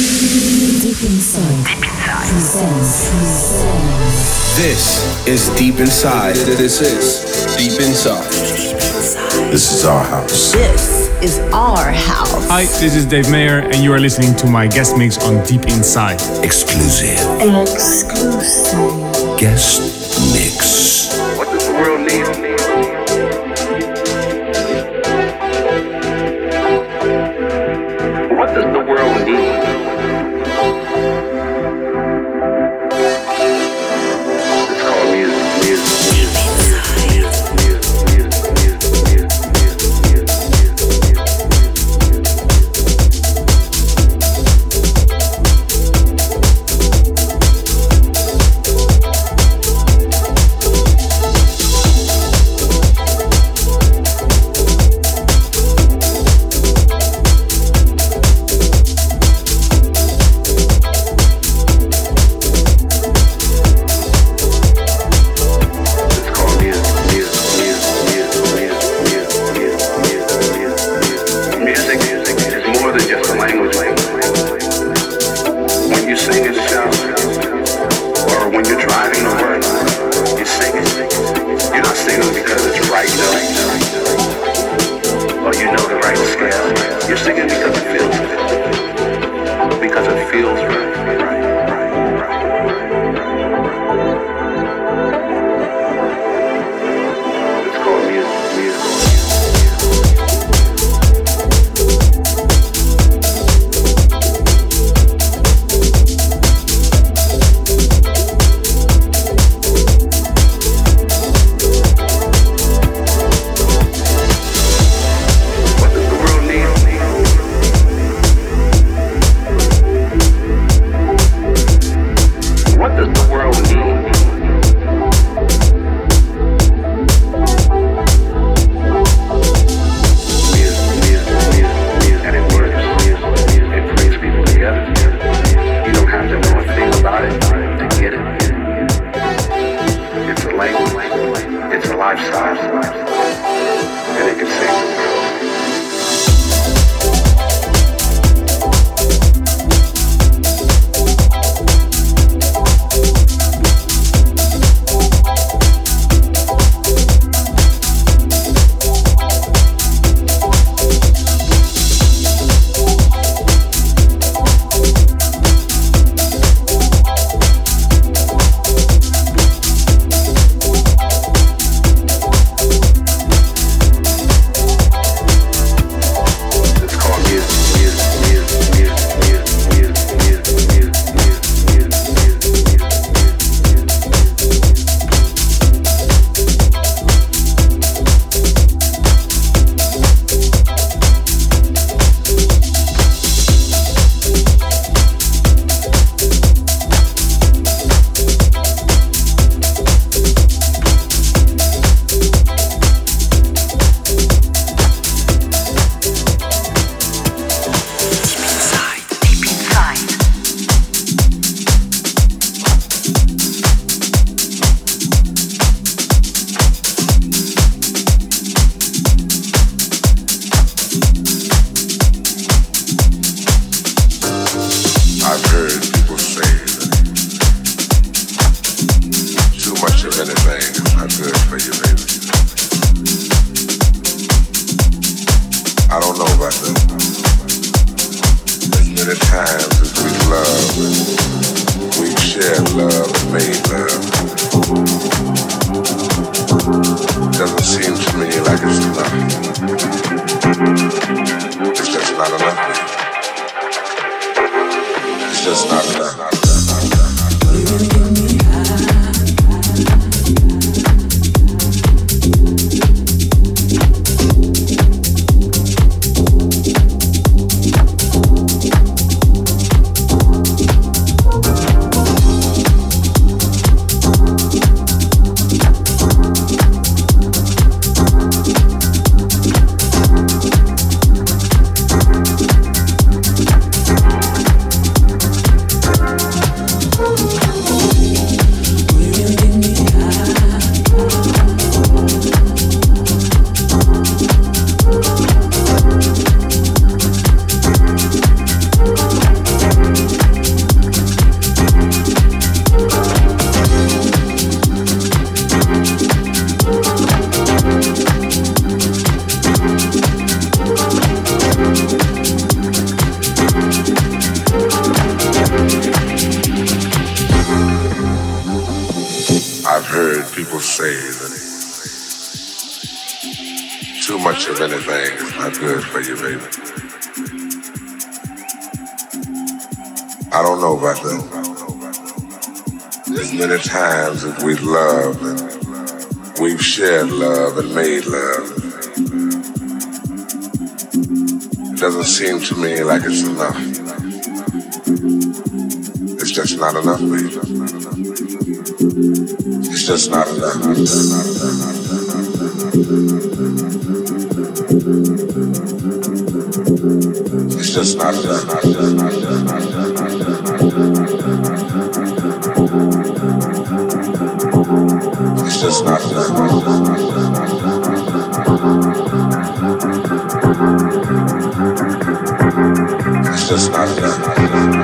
Deep Inside. Deep Inside. This is Deep Inside. This is Deep Inside. This is our house. This is our house. Hi, this is Dave Mayer, and you are listening to my guest mix on Deep Inside. Exclusive. Exclusive. Guest mix. Shared love and made love, it doesn't seem to me like it's enough. It's just not enough, baby. It's just not enough. It's just not enough. It's just not enough. It's just not enough.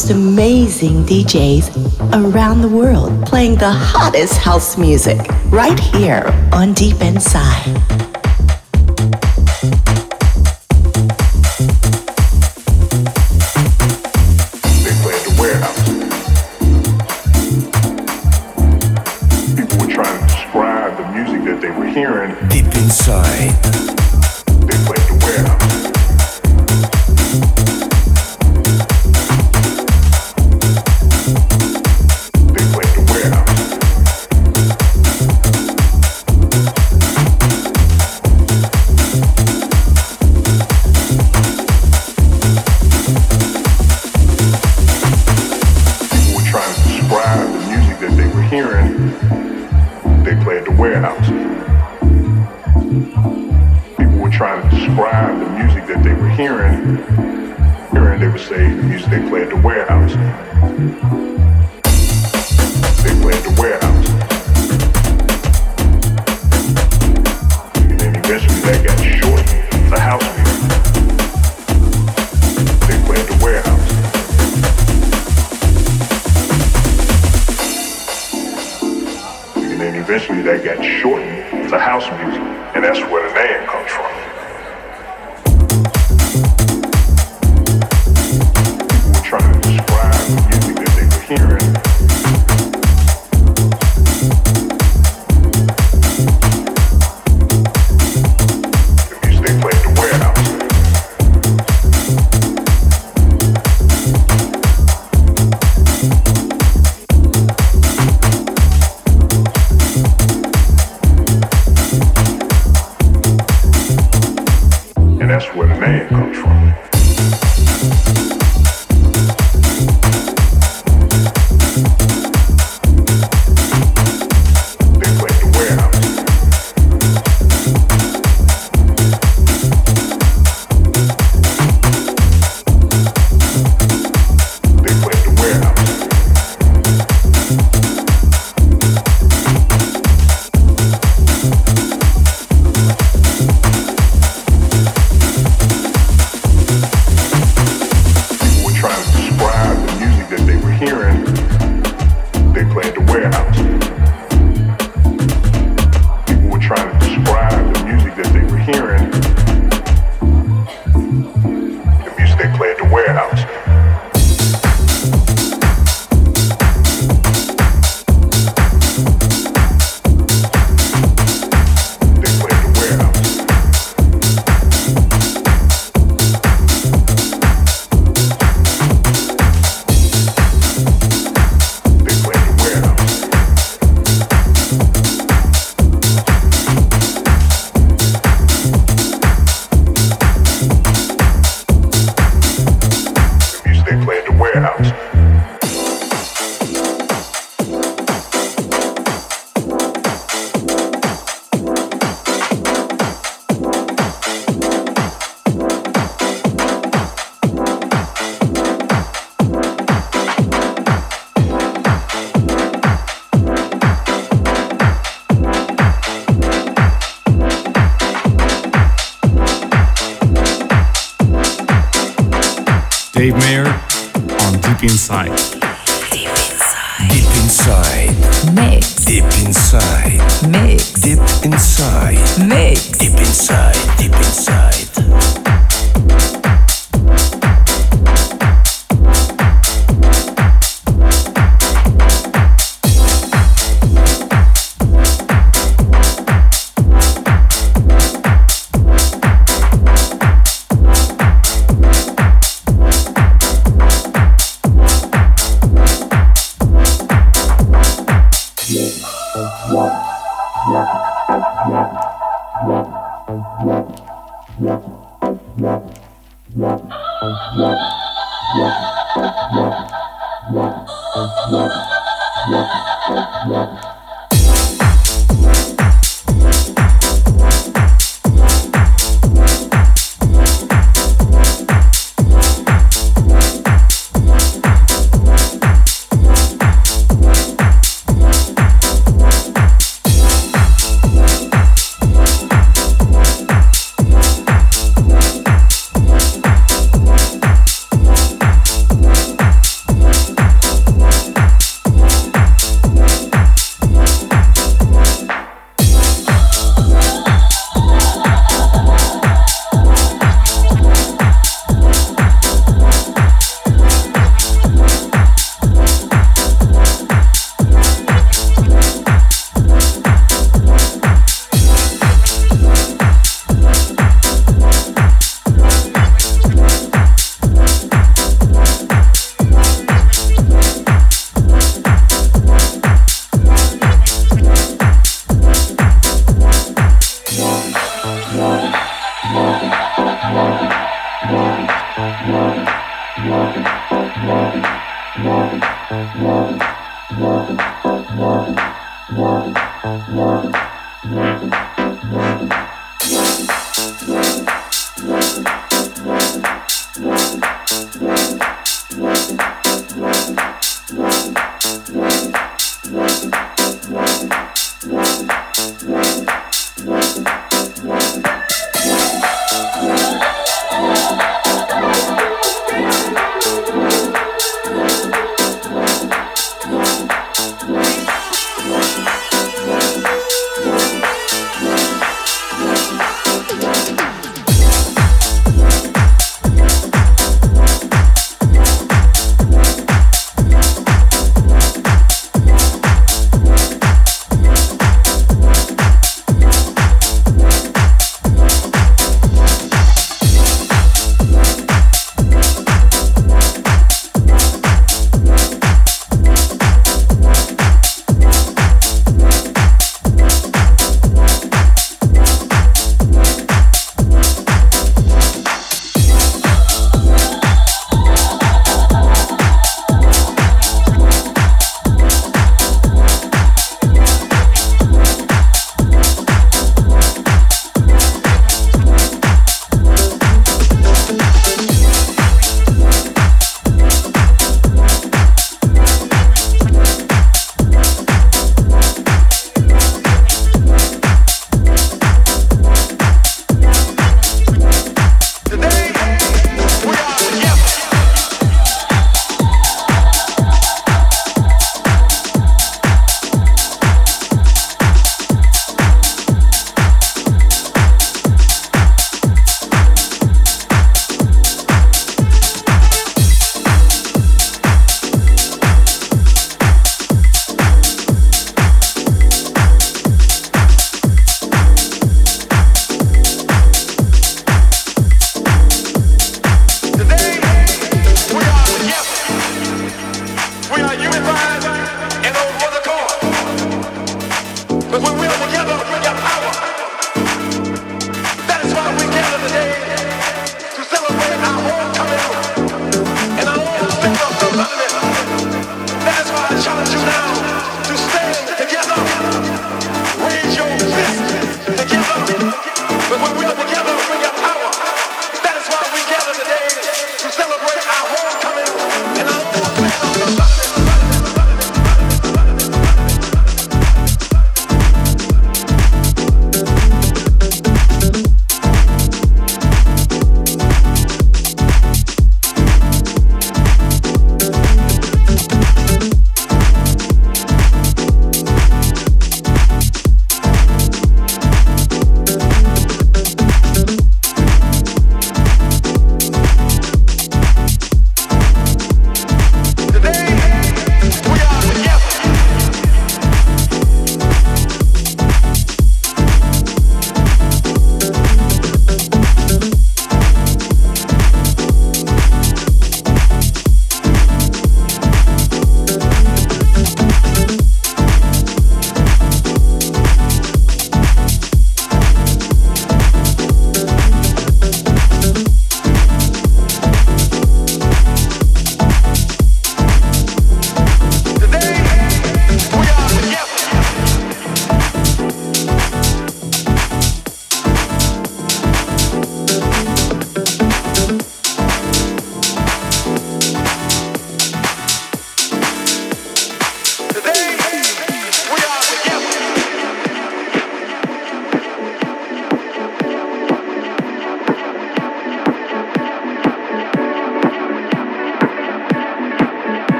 Most amazing DJs around the world playing the hottest house music right here on Deep Inside.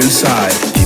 Inside.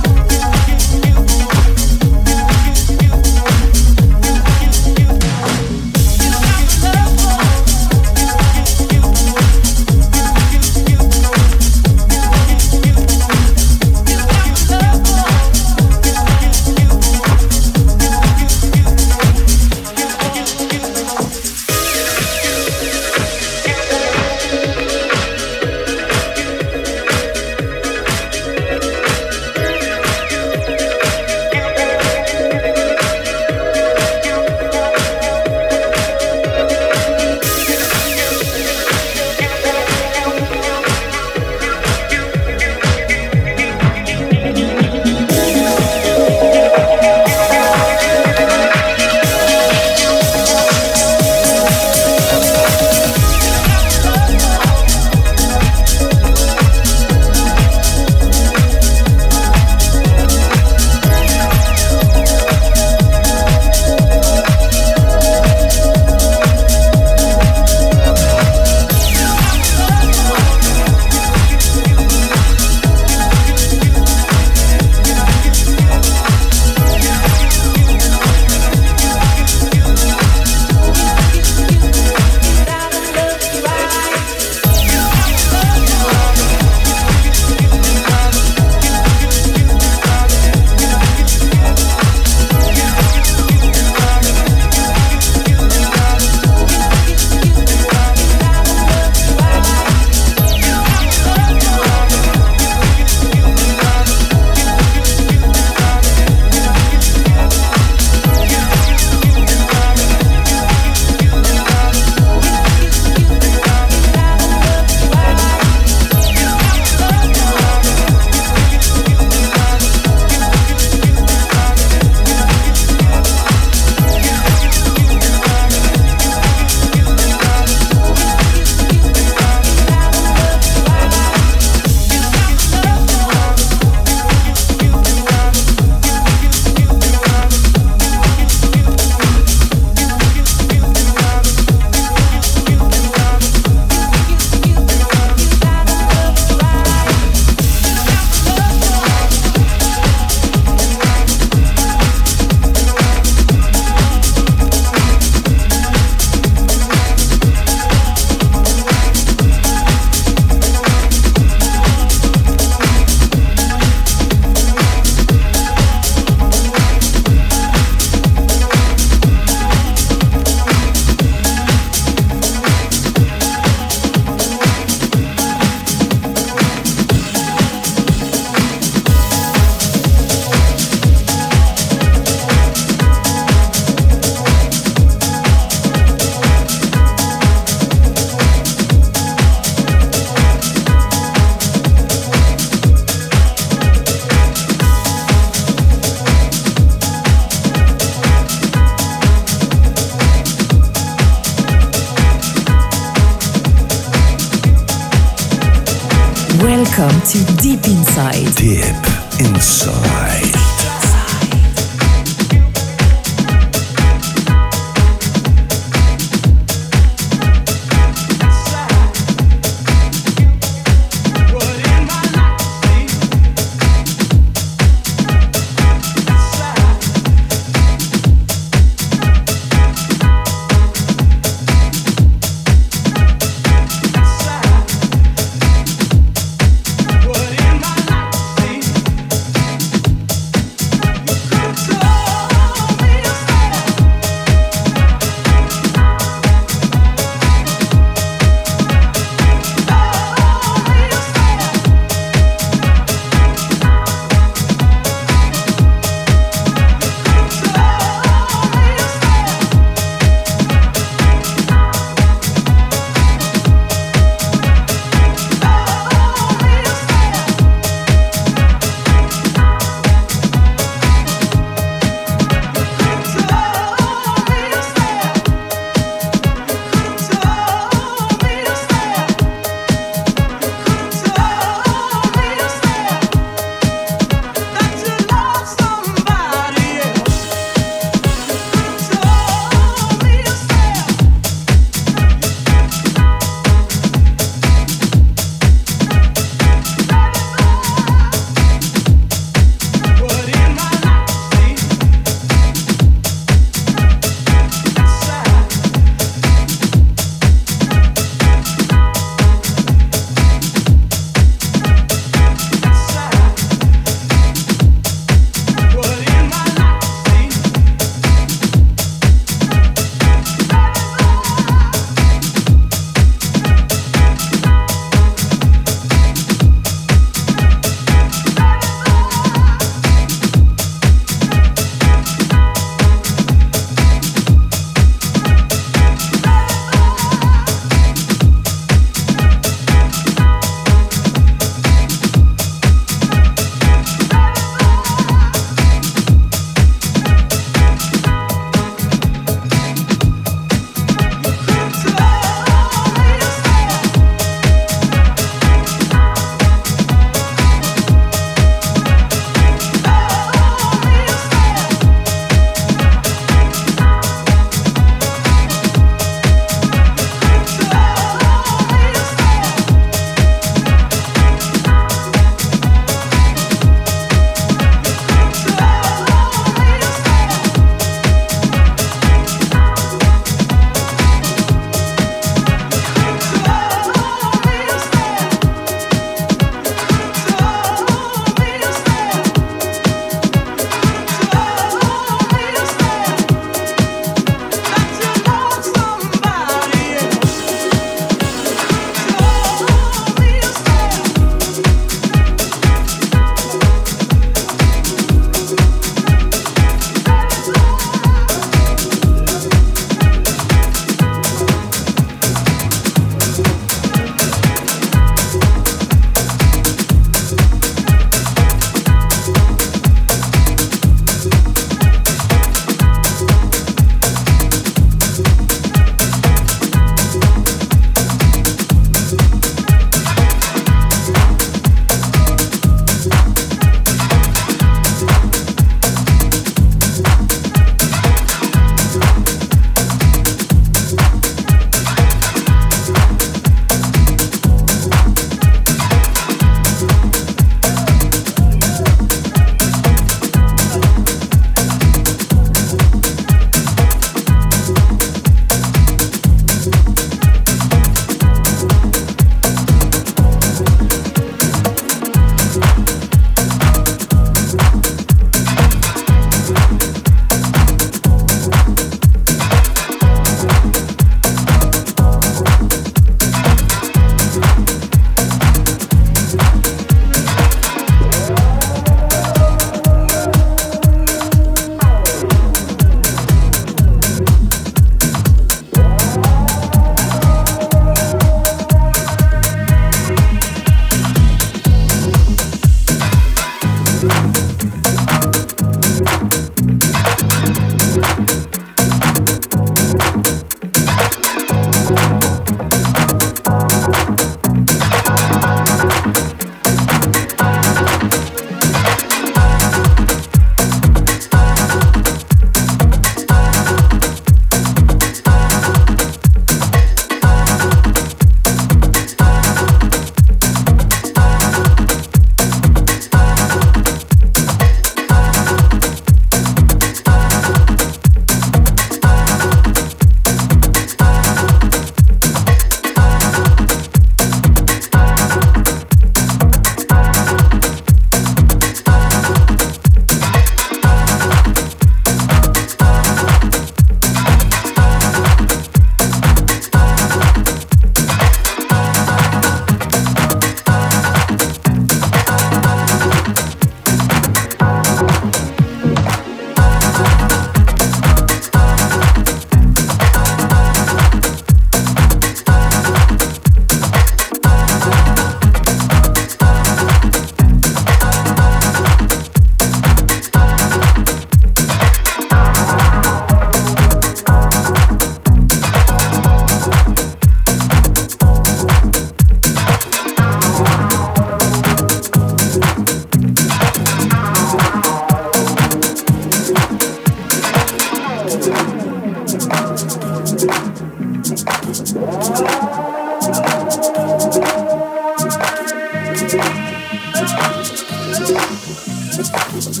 Guest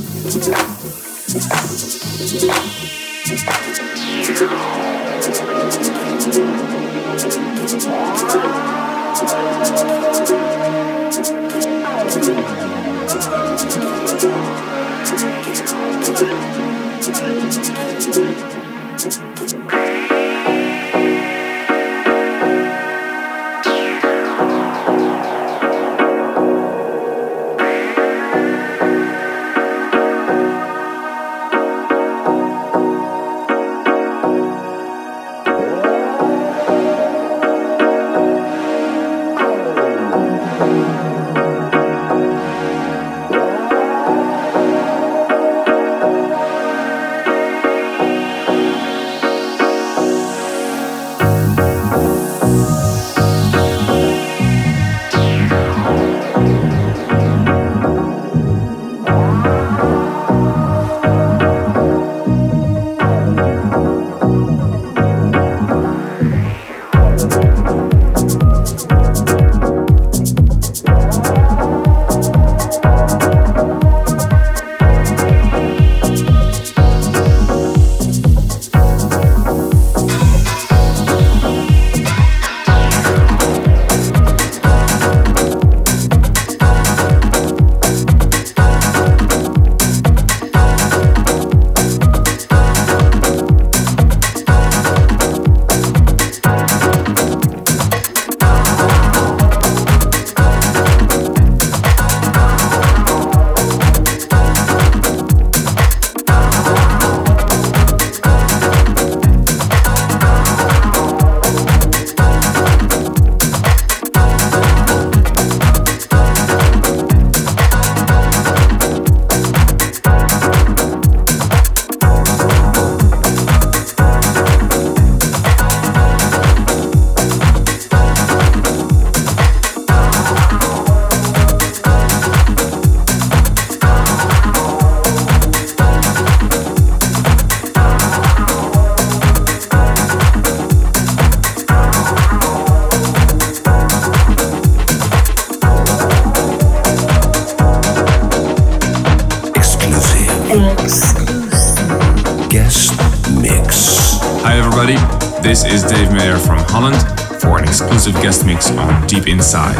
Inside.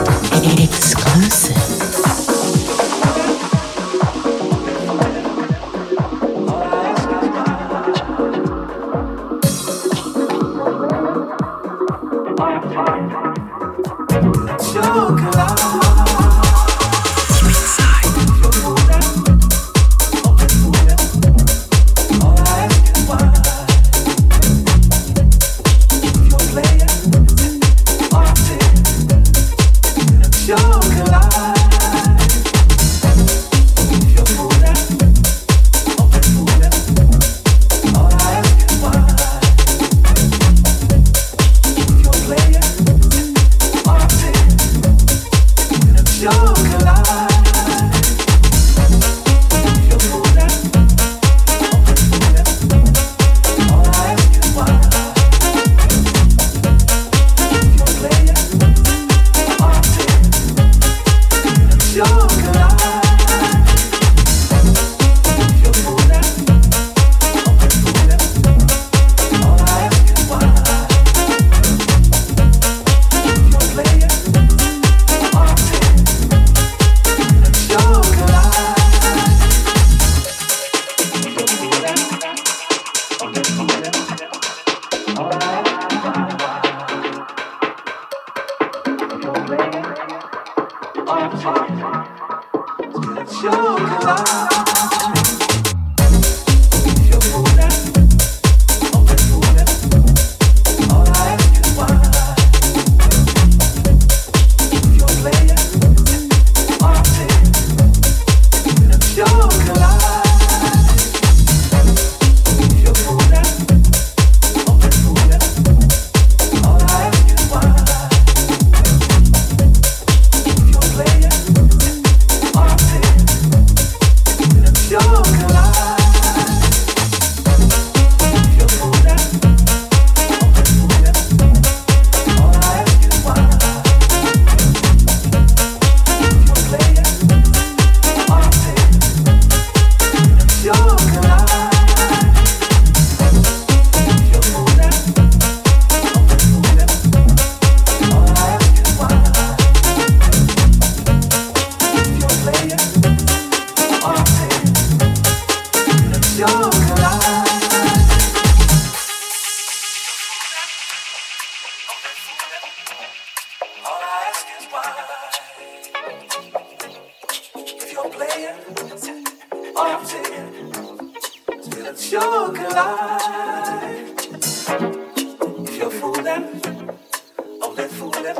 live for a.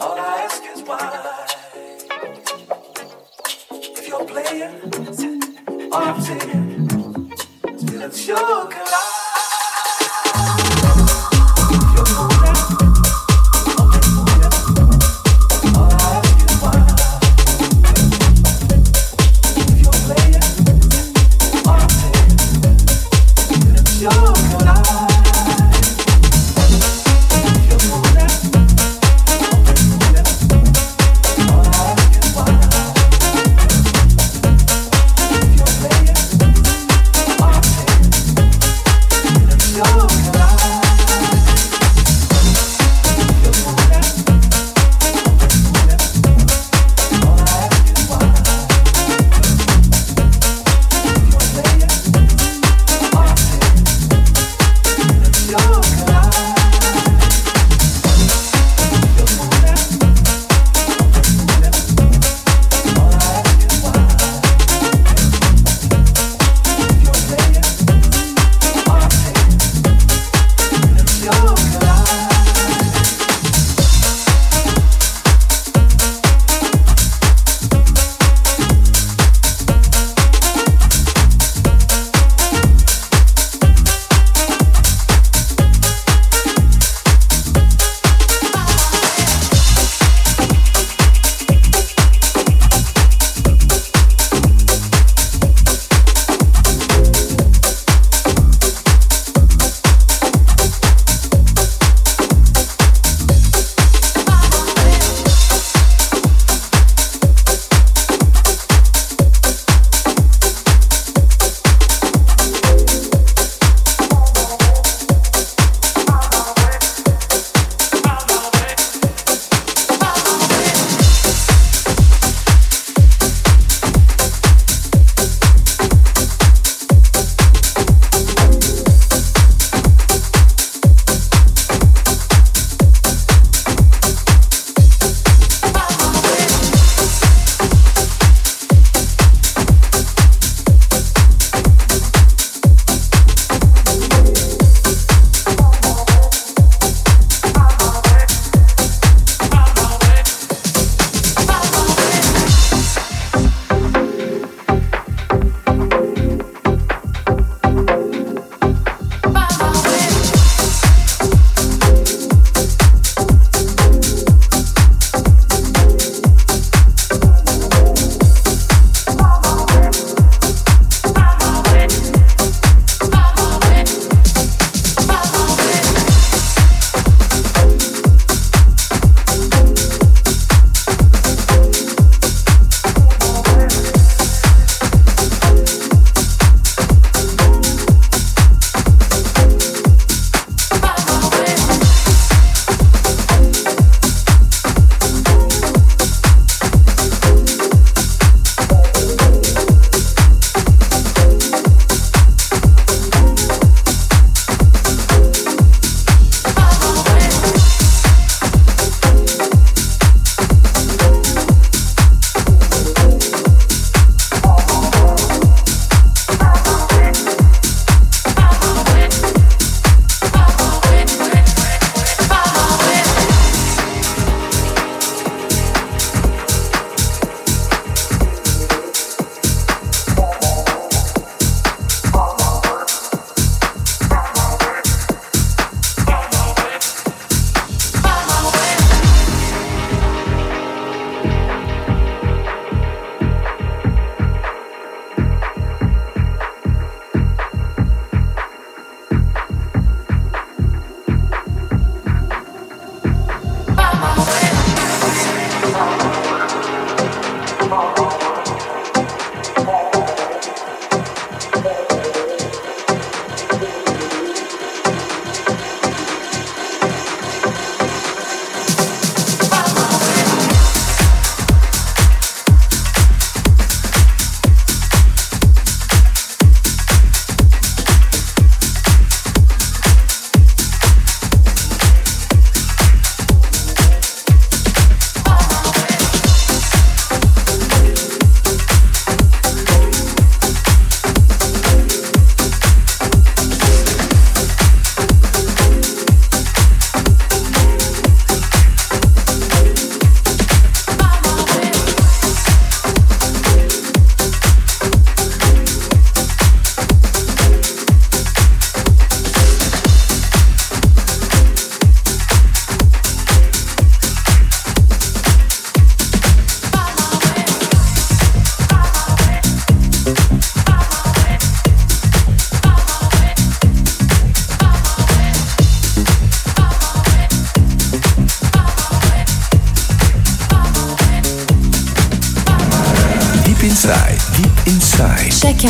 All I ask is why. If you're playing, all I'm saying, still it's your collide.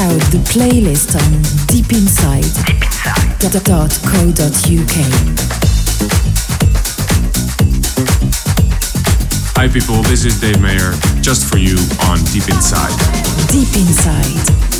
Out the playlist on Deep Inside. deepinside.co.uk. Hi people, this is Dave Mayer, just for you on Deep Inside. Deep Inside.